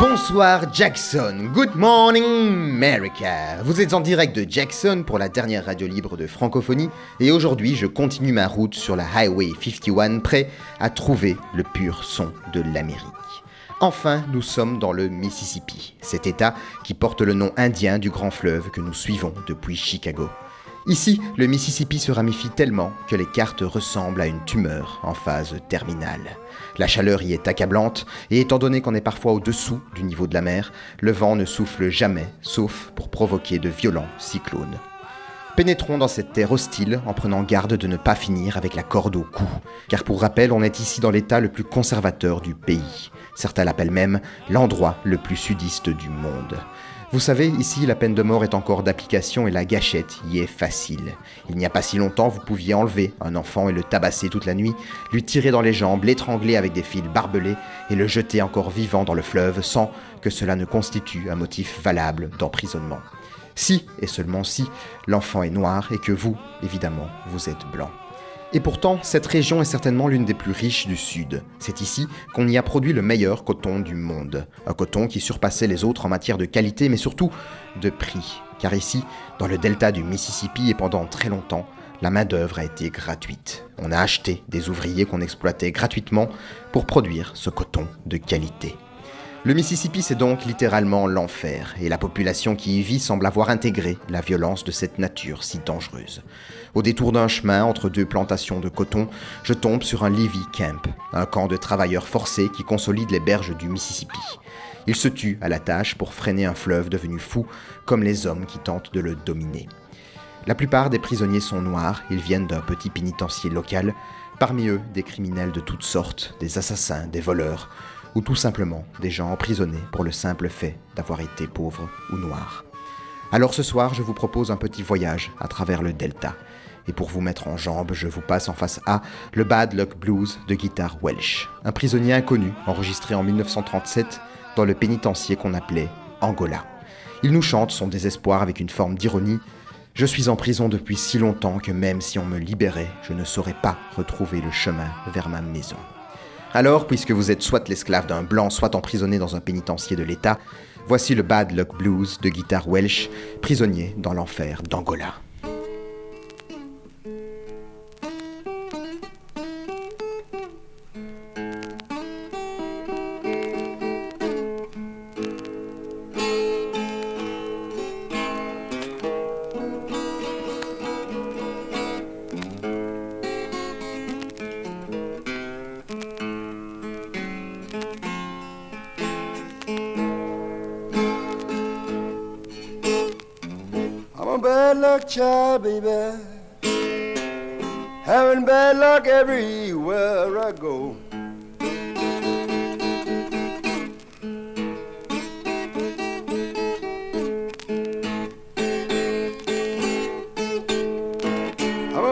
Bonsoir Jackson, good morning America. Vous êtes en direct de Jackson pour la dernière radio libre de francophonie et aujourd'hui je continue ma route sur la Highway 51 prêt à trouver le pur son de l'Amérique. Enfin, nous sommes dans le Mississippi, cet État qui porte le nom indien du grand fleuve que nous suivons depuis Chicago. Ici, le Mississippi se ramifie tellement que les cartes ressemblent à une tumeur en phase terminale. La chaleur y est accablante, et étant donné qu'on est parfois au-dessous du niveau de la mer, le vent ne souffle jamais, sauf pour provoquer de violents cyclones. Pénétrons dans cette terre hostile en prenant garde de ne pas finir avec la corde au cou, car pour rappel, on est ici dans l'état le plus conservateur du pays. Certains l'appellent même l'endroit le plus sudiste du monde. Vous savez, ici, la peine de mort est encore d'application et la gâchette y est facile. Il n'y a pas si longtemps, vous pouviez enlever un enfant et le tabasser toute la nuit, lui tirer dans les jambes, l'étrangler avec des fils barbelés et le jeter encore vivant dans le fleuve sans que cela ne constitue un motif valable d'emprisonnement. Si, et seulement si, l'enfant est noir et que vous, évidemment, vous êtes blanc. Et pourtant, cette région est certainement l'une des plus riches du Sud. C'est ici qu'on y a produit le meilleur coton du monde. Un coton qui surpassait les autres en matière de qualité, mais surtout de prix. Car ici, dans le delta du Mississippi et pendant très longtemps, la main-d'œuvre a été gratuite. On a acheté des ouvriers qu'on exploitait gratuitement pour produire ce coton de qualité. Le Mississippi, c'est donc littéralement l'enfer, et la population qui y vit semble avoir intégré la violence de cette nature si dangereuse. Au détour d'un chemin entre deux plantations de coton, je tombe sur un Levy Camp, un camp de travailleurs forcés qui consolide les berges du Mississippi. Ils se tuent à la tâche pour freiner un fleuve devenu fou, comme les hommes qui tentent de le dominer. La plupart des prisonniers sont noirs, ils viennent d'un petit pénitencier local, parmi eux des criminels de toutes sortes, des assassins, des voleurs, ou tout simplement des gens emprisonnés pour le simple fait d'avoir été pauvres ou noirs. Alors ce soir, je vous propose un petit voyage à travers le delta. Et pour vous mettre en jambe, je vous passe en face A le Bad Luck Blues de guitare Welsh, un prisonnier inconnu enregistré en 1937 dans le pénitencier qu'on appelait Angola. Il nous chante son désespoir avec une forme d'ironie. Je suis en prison depuis si longtemps que même si on me libérait, je ne saurais pas retrouver le chemin vers ma maison. Alors, puisque vous êtes soit l'esclave d'un blanc, soit emprisonné dans un pénitencier de l'État, voici le Bad Luck Blues de guitare Welsh, prisonnier dans l'enfer d'Angola.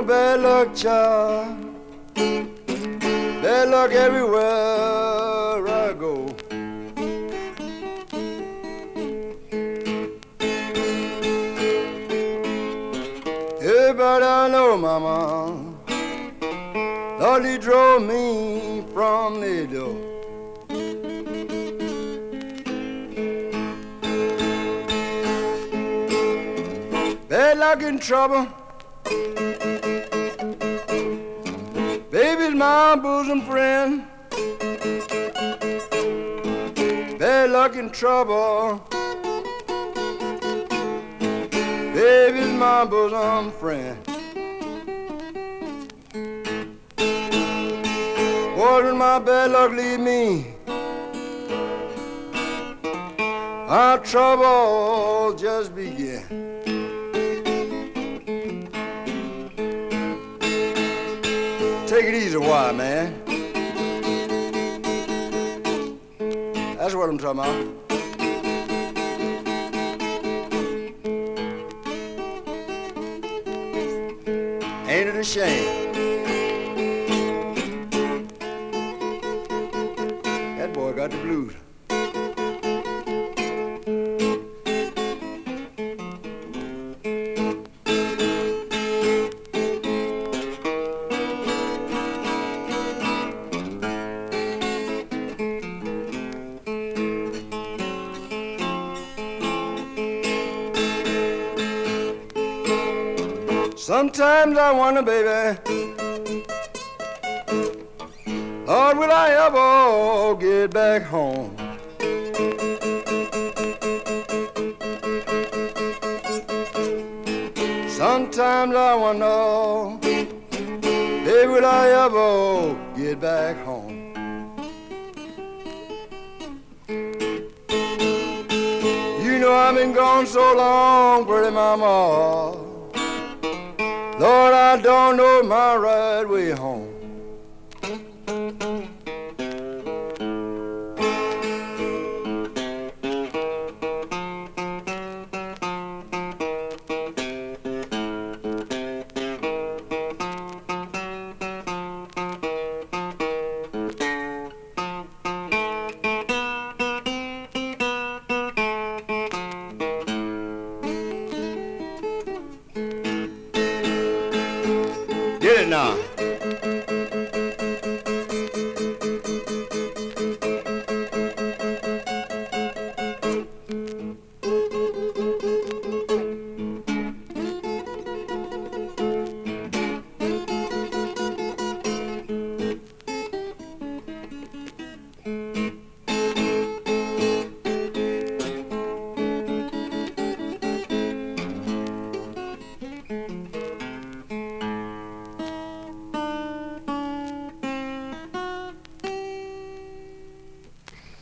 Bad luck child. Bad luck everywhere I go. but I know, Mama, Lord, he drove me from the door. Bad luck in trouble. My bosom friend. Bad luck in trouble. Baby's my bosom friend. What did my bad luck leave me? Our trouble just began. Man? That's what I'm talking about. Ain't it a shame? That boy got the blues. Sometimes I wonder, baby, Lord, will I ever get back home? Sometimes I wonder, hey, will I ever get back home? You know I've been gone so long, pretty mama. Lord, I don't know my right way home.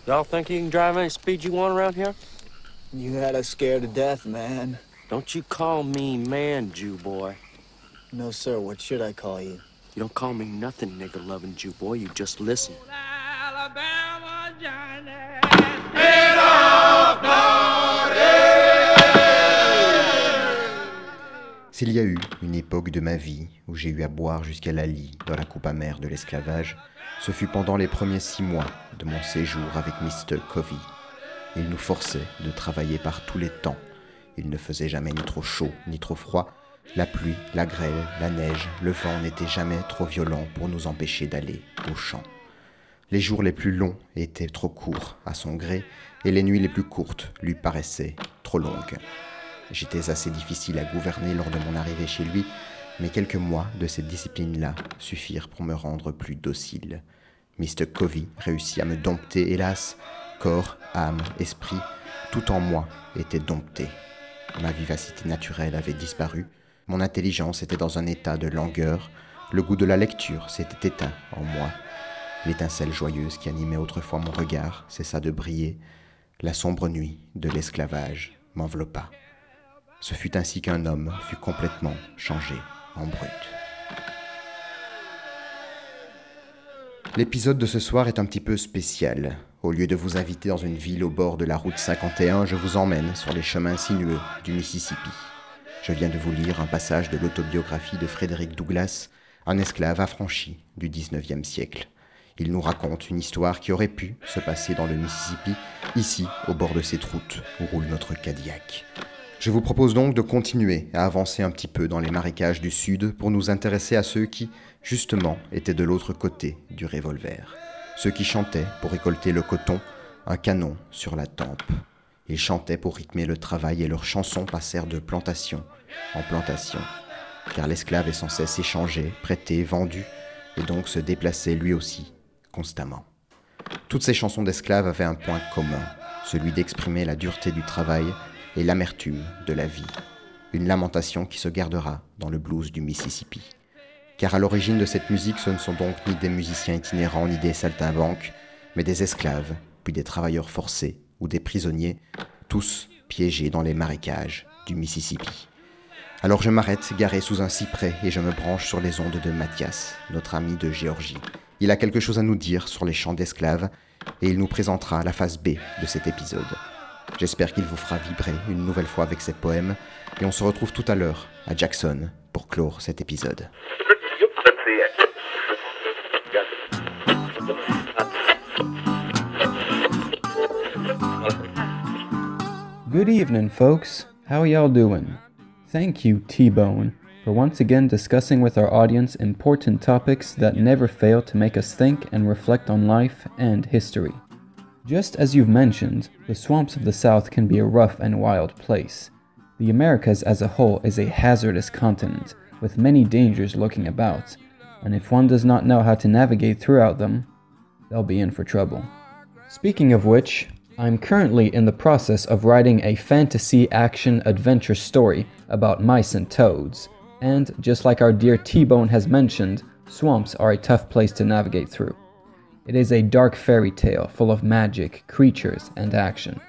Y'all think you can drive any speed you want around here? You had us scared to death, man. Don't you call me man, Jew boy. No, sir. What should I call you? You don't call me nothing, nigger loving Jew boy. You just listen. Alabama Johnny. S'il y a eu une époque de ma vie où j'ai eu à boire jusqu'à la lie dans la coupe amère de l'esclavage, ce fut pendant les premiers six mois de mon séjour avec Mr. Covey. Il nous forçait de travailler par tous les temps. Il ne faisait jamais ni trop chaud ni trop froid. La pluie, la grêle, la neige, le vent n'étaient jamais trop violents pour nous empêcher d'aller au champ. Les jours les plus longs étaient trop courts à son gré, et les nuits les plus courtes lui paraissaient trop longues. J'étais assez difficile à gouverner lors de mon arrivée chez lui, mais quelques mois de cette discipline-là suffirent pour me rendre plus docile. Mr. Covey réussit à me dompter, hélas, corps, âme, esprit, tout en moi était dompté. Ma vivacité naturelle avait disparu, mon intelligence était dans un état de langueur, le goût de la lecture s'était éteint en moi, l'étincelle joyeuse qui animait autrefois mon regard cessa de briller, la sombre nuit de l'esclavage m'enveloppa. Ce fut ainsi qu'un homme fut complètement changé en brute. L'épisode de ce soir est un petit peu spécial. Au lieu de vous inviter dans une ville au bord de la route 51, je vous emmène sur les chemins sinueux du Mississippi. Je viens de vous lire un passage de l'autobiographie de Frédéric Douglass, un esclave affranchi du 19e siècle. Il nous raconte une histoire qui aurait pu se passer dans le Mississippi, ici, au bord de cette route où roule notre Cadillac. Je vous propose donc de continuer à avancer un petit peu dans les marécages du Sud pour nous intéresser à ceux qui, justement, étaient de l'autre côté du revolver. Ceux qui chantaient pour récolter le coton, un canon sur la tempe. Ils chantaient pour rythmer le travail et leurs chansons passèrent de plantation en plantation. Car l'esclave est sans cesse échangé, prêté, vendu, et donc se déplacer lui aussi, constamment. Toutes ces chansons d'esclaves avaient un point commun, celui d'exprimer la dureté du travail et l'amertume de la vie. Une lamentation qui se gardera dans le blues du Mississippi. Car à l'origine de cette musique, ce ne sont donc ni des musiciens itinérants ni des saltimbanques, mais des esclaves, puis des travailleurs forcés ou des prisonniers, tous piégés dans les marécages du Mississippi. Alors je m'arrête, garé sous un cyprès, et je me branche sur les ondes de Mathias, notre ami de Géorgie. Il a quelque chose à nous dire sur les champs d'esclaves, et il nous présentera la phase B de cet épisode. J'espère qu'il vous fera vibrer une nouvelle fois avec ses poèmes, et on se retrouve tout à l'heure à Jackson pour clore cet épisode. Good evening, folks. How y'all doing? Thank you, T Bone, for once again discussing with our audience important topics that never fail to make us think and reflect on life and history. Just as you've mentioned, the swamps of the South can be a rough and wild place. The Americas as a whole is a hazardous continent, with many dangers lurking about, and if one does not know how to navigate throughout them, they'll be in for trouble. Speaking of which, I'm currently in the process of writing a fantasy action adventure story about mice and toads, and just like our dear T Bone has mentioned, swamps are a tough place to navigate through. It is a dark fairy tale full of magic, creatures, and action.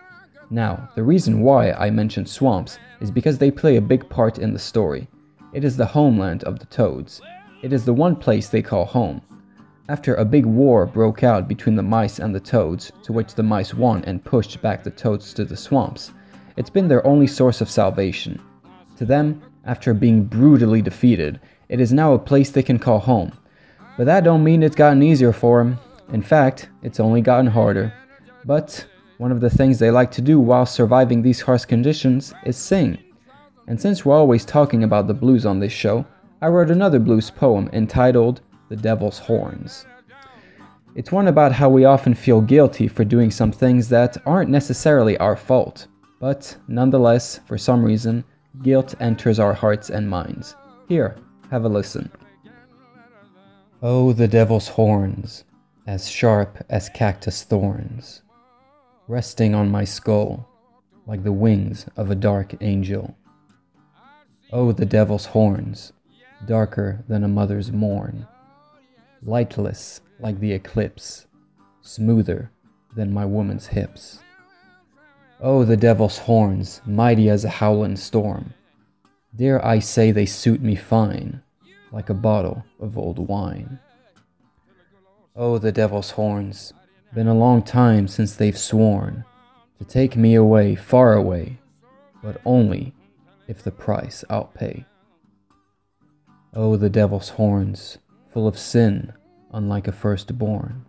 Now, the reason why I mentioned swamps is because they play a big part in the story. It is the homeland of the toads. It is the one place they call home. After a big war broke out between the mice and the toads, to which the mice won and pushed back the toads to the swamps, it's been their only source of salvation. To them, after being brutally defeated, it is now a place they can call home. But that don't mean it's gotten easier for them. In fact, it's only gotten harder. But one of the things they like to do while surviving these harsh conditions is sing. And since we're always talking about the blues on this show, I wrote another blues poem entitled The Devil's Horns. It's one about how we often feel guilty for doing some things that aren't necessarily our fault, but nonetheless, for some reason, guilt enters our hearts and minds. Here, have a listen. Oh, the devil's horns, as sharp as cactus thorns, resting on my skull like the wings of a dark angel. Oh, the devil's horns, darker than a mother's morn, lightless like the eclipse, smoother than my woman's hips. Oh, the devil's horns, mighty as a howling storm, dare I say they suit me fine, like a bottle of old wine. Oh, the devil's horns, been a long time since they've sworn to take me away, far away, but only if the price I'll pay. Oh, the devil's horns, full of sin, unlike a firstborn.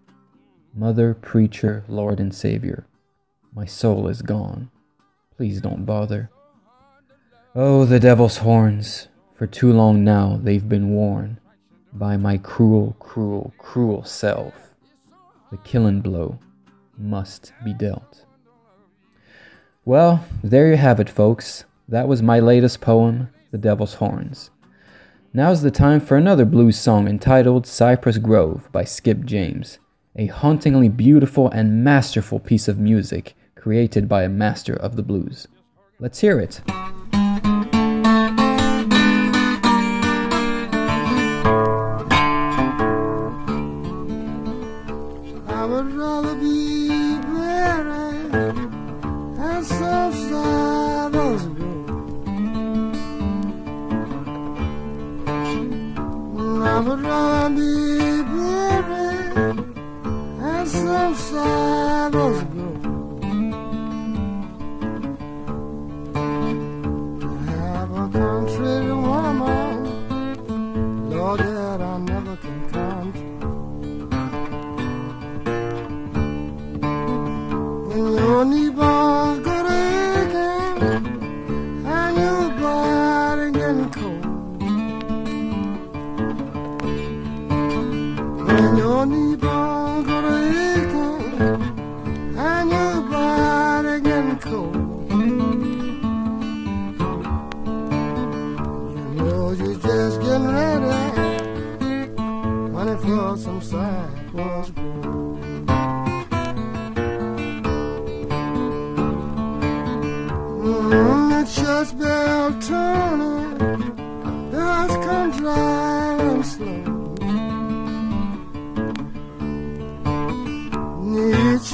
Mother, preacher, Lord, and Savior, my soul is gone. Please don't bother. Oh, the devil's horns, for too long now they've been worn by my cruel, cruel, cruel self. The killing blow must be dealt. Well, there you have it, folks. That was my latest poem, The Devil's Horns. Now's the time for another blues song entitled Cypress Grove by Skip James, a hauntingly beautiful and masterful piece of music created by a master of the blues. Let's hear it.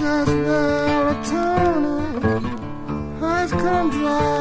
chance that a turning has come dry.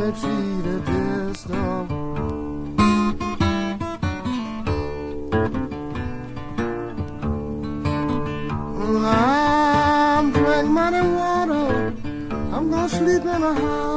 hundred feet of distance. I'm drinking muddy water. I'm gonna sleep in a house.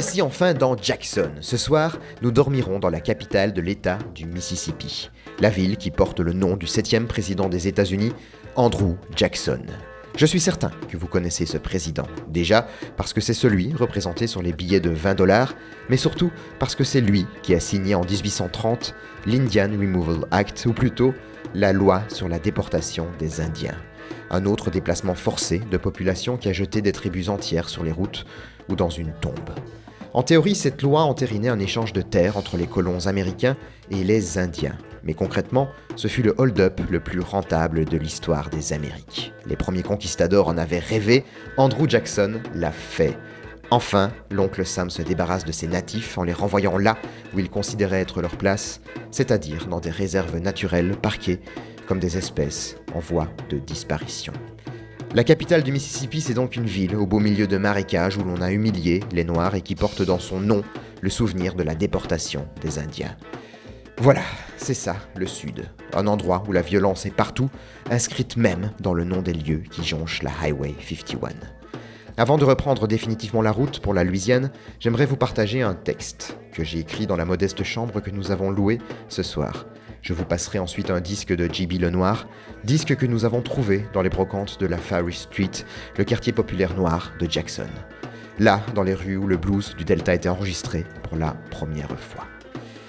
Voici enfin dans Jackson. Ce soir, nous dormirons dans la capitale de l'État du Mississippi, la ville qui porte le nom du septième président des États-Unis, Andrew Jackson. Je suis certain que vous connaissez ce président, déjà parce que c'est celui représenté sur les billets de 20 dollars, mais surtout parce que c'est lui qui a signé en 1830 l'Indian Removal Act, ou plutôt la loi sur la déportation des Indiens. Un autre déplacement forcé de population qui a jeté des tribus entières sur les routes ou dans une tombe. En théorie, cette loi entérinait un échange de terres entre les colons américains et les Indiens. Mais concrètement, ce fut le hold-up le plus rentable de l'histoire des Amériques. Les premiers conquistadors en avaient rêvé, Andrew Jackson l'a fait. Enfin, l'oncle Sam se débarrasse de ses natifs en les renvoyant là où il considérait être leur place, c'est-à-dire dans des réserves naturelles parquées comme des espèces en voie de disparition. La capitale du Mississippi, c'est donc une ville au beau milieu de marécages où l'on a humilié les Noirs et qui porte dans son nom le souvenir de la déportation des Indiens. Voilà, c'est ça, le Sud. Un endroit où la violence est partout, inscrite même dans le nom des lieux qui jonchent la Highway 51. Avant de reprendre définitivement la route pour la Louisiane, j'aimerais vous partager un texte que j'ai écrit dans la modeste chambre que nous avons louée ce soir. Je vous passerai ensuite un disque de J.B. Lenoir, disque que nous avons trouvé dans les brocantes de la Fary Street, le quartier populaire noir de Jackson. Là, dans les rues où le blues du Delta était enregistré pour la première fois.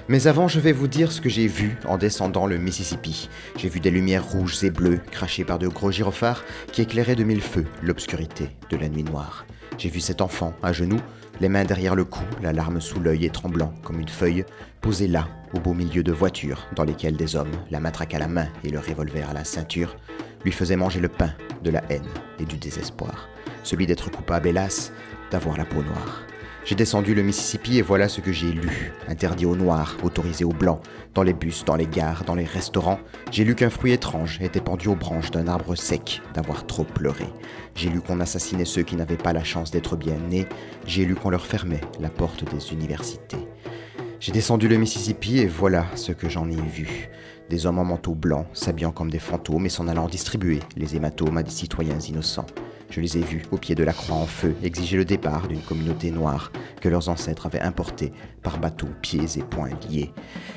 Mais avant, je vais vous dire ce que j'ai vu en descendant le Mississippi. J'ai vu des lumières rouges et bleues crachées par de gros gyrophares qui éclairaient de mille feux l'obscurité de la nuit noire. J'ai vu cet enfant à genoux, les mains derrière le cou, la larme sous l'œil et tremblant comme une feuille, posé là, au beau milieu de voitures dans lesquelles des hommes, la matraque à la main et le revolver à la ceinture, lui faisaient manger le pain de la haine et du désespoir. Celui d'être coupable, hélas, d'avoir la peau noire. J'ai descendu le Mississippi et voilà ce que j'ai lu. Interdit aux noirs, autorisé aux blancs, dans les bus, dans les gares, dans les restaurants. J'ai lu qu'un fruit étrange était pendu aux branches d'un arbre sec d'avoir trop pleuré. J'ai lu qu'on assassinait ceux qui n'avaient pas la chance d'être bien nés. J'ai lu qu'on leur fermait la porte des universités. J'ai descendu le Mississippi et voilà ce que j'en ai vu. Des hommes en manteau blanc, s'habillant comme des fantômes et s'en allant distribuer les hématomes à des citoyens innocents. Je les ai vus, au pied de la croix en feu, exiger le départ d'une communauté noire que leurs ancêtres avaient importée par bateau, pieds et poings liés.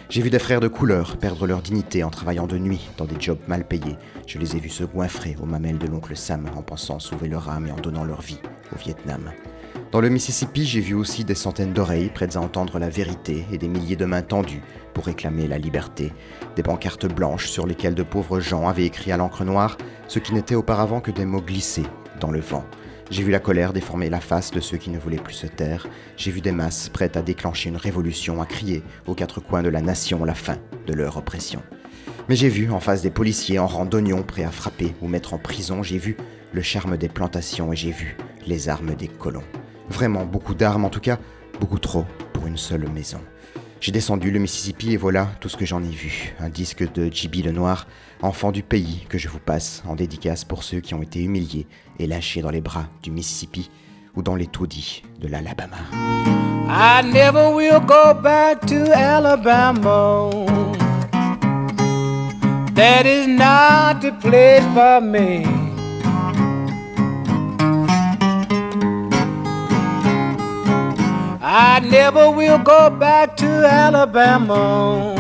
J'ai vu des frères de couleur perdre leur dignité en travaillant de nuit dans des jobs mal payés. Je les ai vus se goinfrer aux mamelles de l'oncle Sam en pensant sauver leur âme et en donnant leur vie au Vietnam. Dans le Mississippi, j'ai vu aussi des centaines d'oreilles prêtes à entendre la vérité et des milliers de mains tendues pour réclamer la liberté. Des pancartes blanches sur lesquelles de pauvres gens avaient écrit à l'encre noire ce qui n'était auparavant que des mots glissés dans le vent. J'ai vu la colère déformer la face de ceux qui ne voulaient plus se taire. J'ai vu des masses prêtes à déclencher une révolution, à crier aux quatre coins de la nation la fin de leur oppression. Mais j'ai vu en face des policiers en rang d'oignons prêts à frapper ou mettre en prison, j'ai vu le charme des plantations et j'ai vu les armes des colons. Vraiment beaucoup d'armes en tout cas, beaucoup trop pour une seule maison. J'ai descendu le Mississippi et voilà tout ce que j'en ai vu. Un disque de J.B. Lenoir, enfant du pays, que je vous passe en dédicace pour ceux qui ont été humiliés et lâchés dans les bras du Mississippi ou dans les taudis de l'Alabama. I never will go back to Alabama. That is not the place for me. I never will go back to Alabama.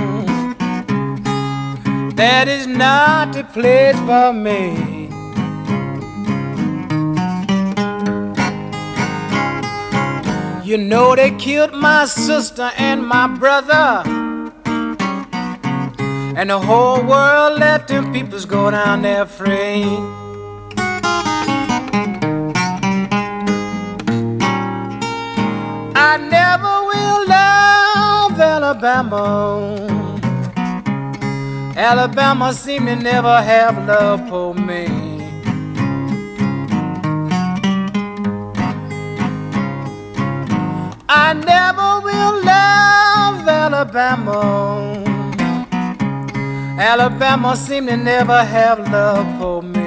That is not the place for me. You know they killed my sister and my brother. And the whole world let them peoples go down there free. I never will love Alabama. Alabama seem to never have love for me. I never will love Alabama. Alabama seem to never have love for me.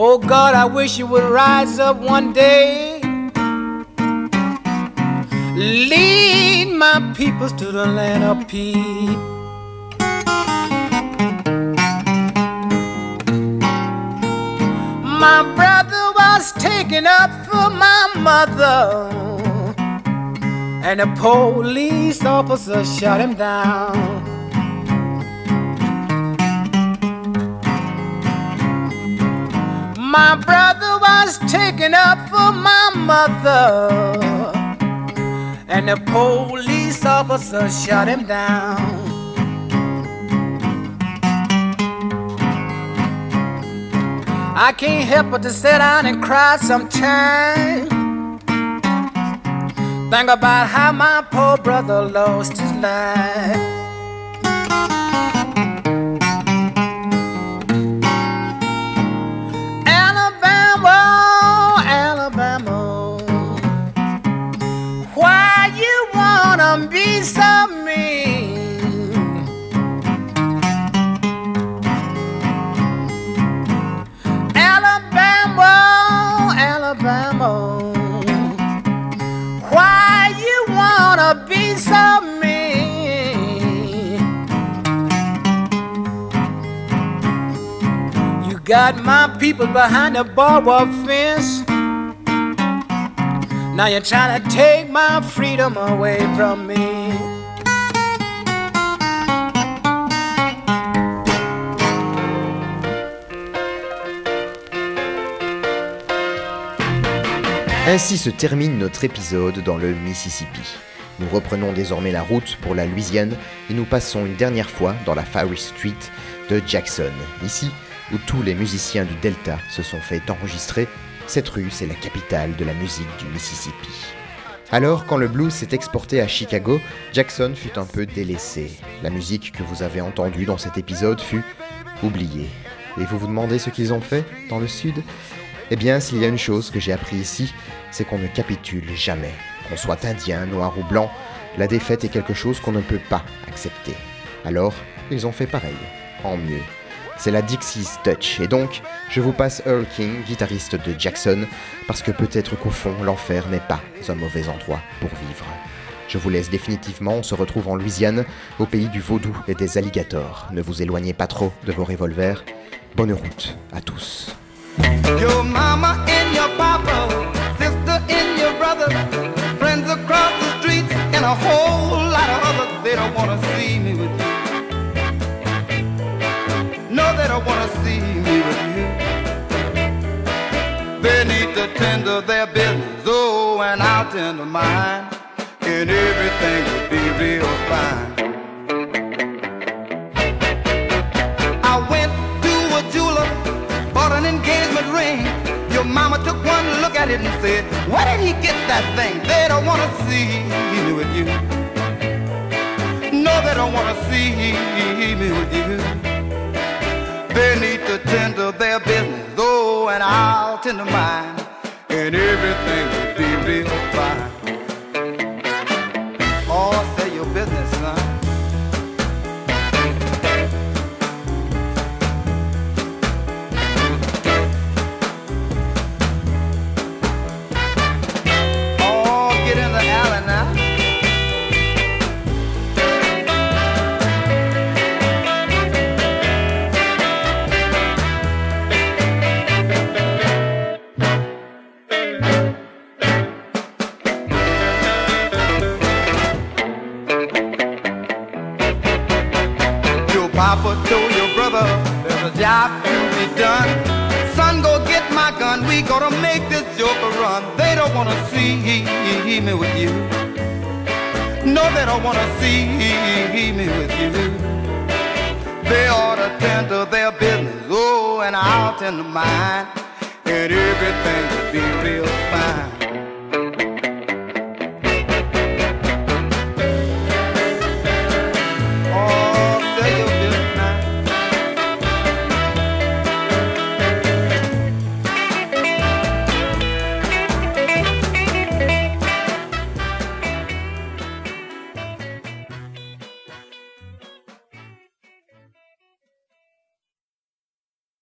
Oh God, I wish you would rise up one day. Lead my peoples to the land of peace. My brother was taken up for my mother, and the police officer shot him down. My brother was taken up for my mother, and the police officer shot him down. I can't help but to sit down and cry sometimes. Think about how my poor brother lost his life. Got my people behind the barbed fence. Now you're trying to take my freedom away from me. Ainsi se termine notre épisode dans le Mississippi. Nous reprenons désormais la route pour la Louisiane et nous passons une dernière fois dans la Fowler Street de Jackson. Ici, où tous les musiciens du Delta se sont fait enregistrer, cette rue c'est la capitale de la musique du Mississippi. Alors, quand le blues s'est exporté à Chicago, Jackson fut un peu délaissé. La musique que vous avez entendue dans cet épisode fut oubliée. Et vous vous demandez ce qu'ils ont fait dans le Sud? Eh bien, s'il y a une chose que j'ai appris ici, c'est qu'on ne capitule jamais. Qu'on soit indien, noir ou blanc, la défaite est quelque chose qu'on ne peut pas accepter. Alors, ils ont fait pareil, en mieux. C'est la Dixie's Touch, et donc, je vous passe Earl King, guitariste de Jackson, parce que peut-être qu'au fond, l'enfer n'est pas un mauvais endroit pour vivre. Je vous laisse définitivement, on se retrouve en Louisiane, au pays du vaudou et des alligators. Ne vous éloignez pas trop de vos revolvers. Bonne route à tous. Wanna see me with you. They need to tend to their business, oh, and I'll tend to mine, and everything will be real fine. I went to a jeweler, bought an engagement ring. Your mama took one look at it and said, Where did he get that thing? They don't wanna see me with you. No, they don't wanna see me with you. They need to tend to their business, oh, and I'll tend to mine, and everything will be real fine. Papa told your brother there's a job to be done. Son, go get my gun. We gonna make this joker run. They don't wanna see me with you. No, they don't wanna see me with you. They ought to tend to their business. Oh, and I'll tend to mine. And everything will be real fine.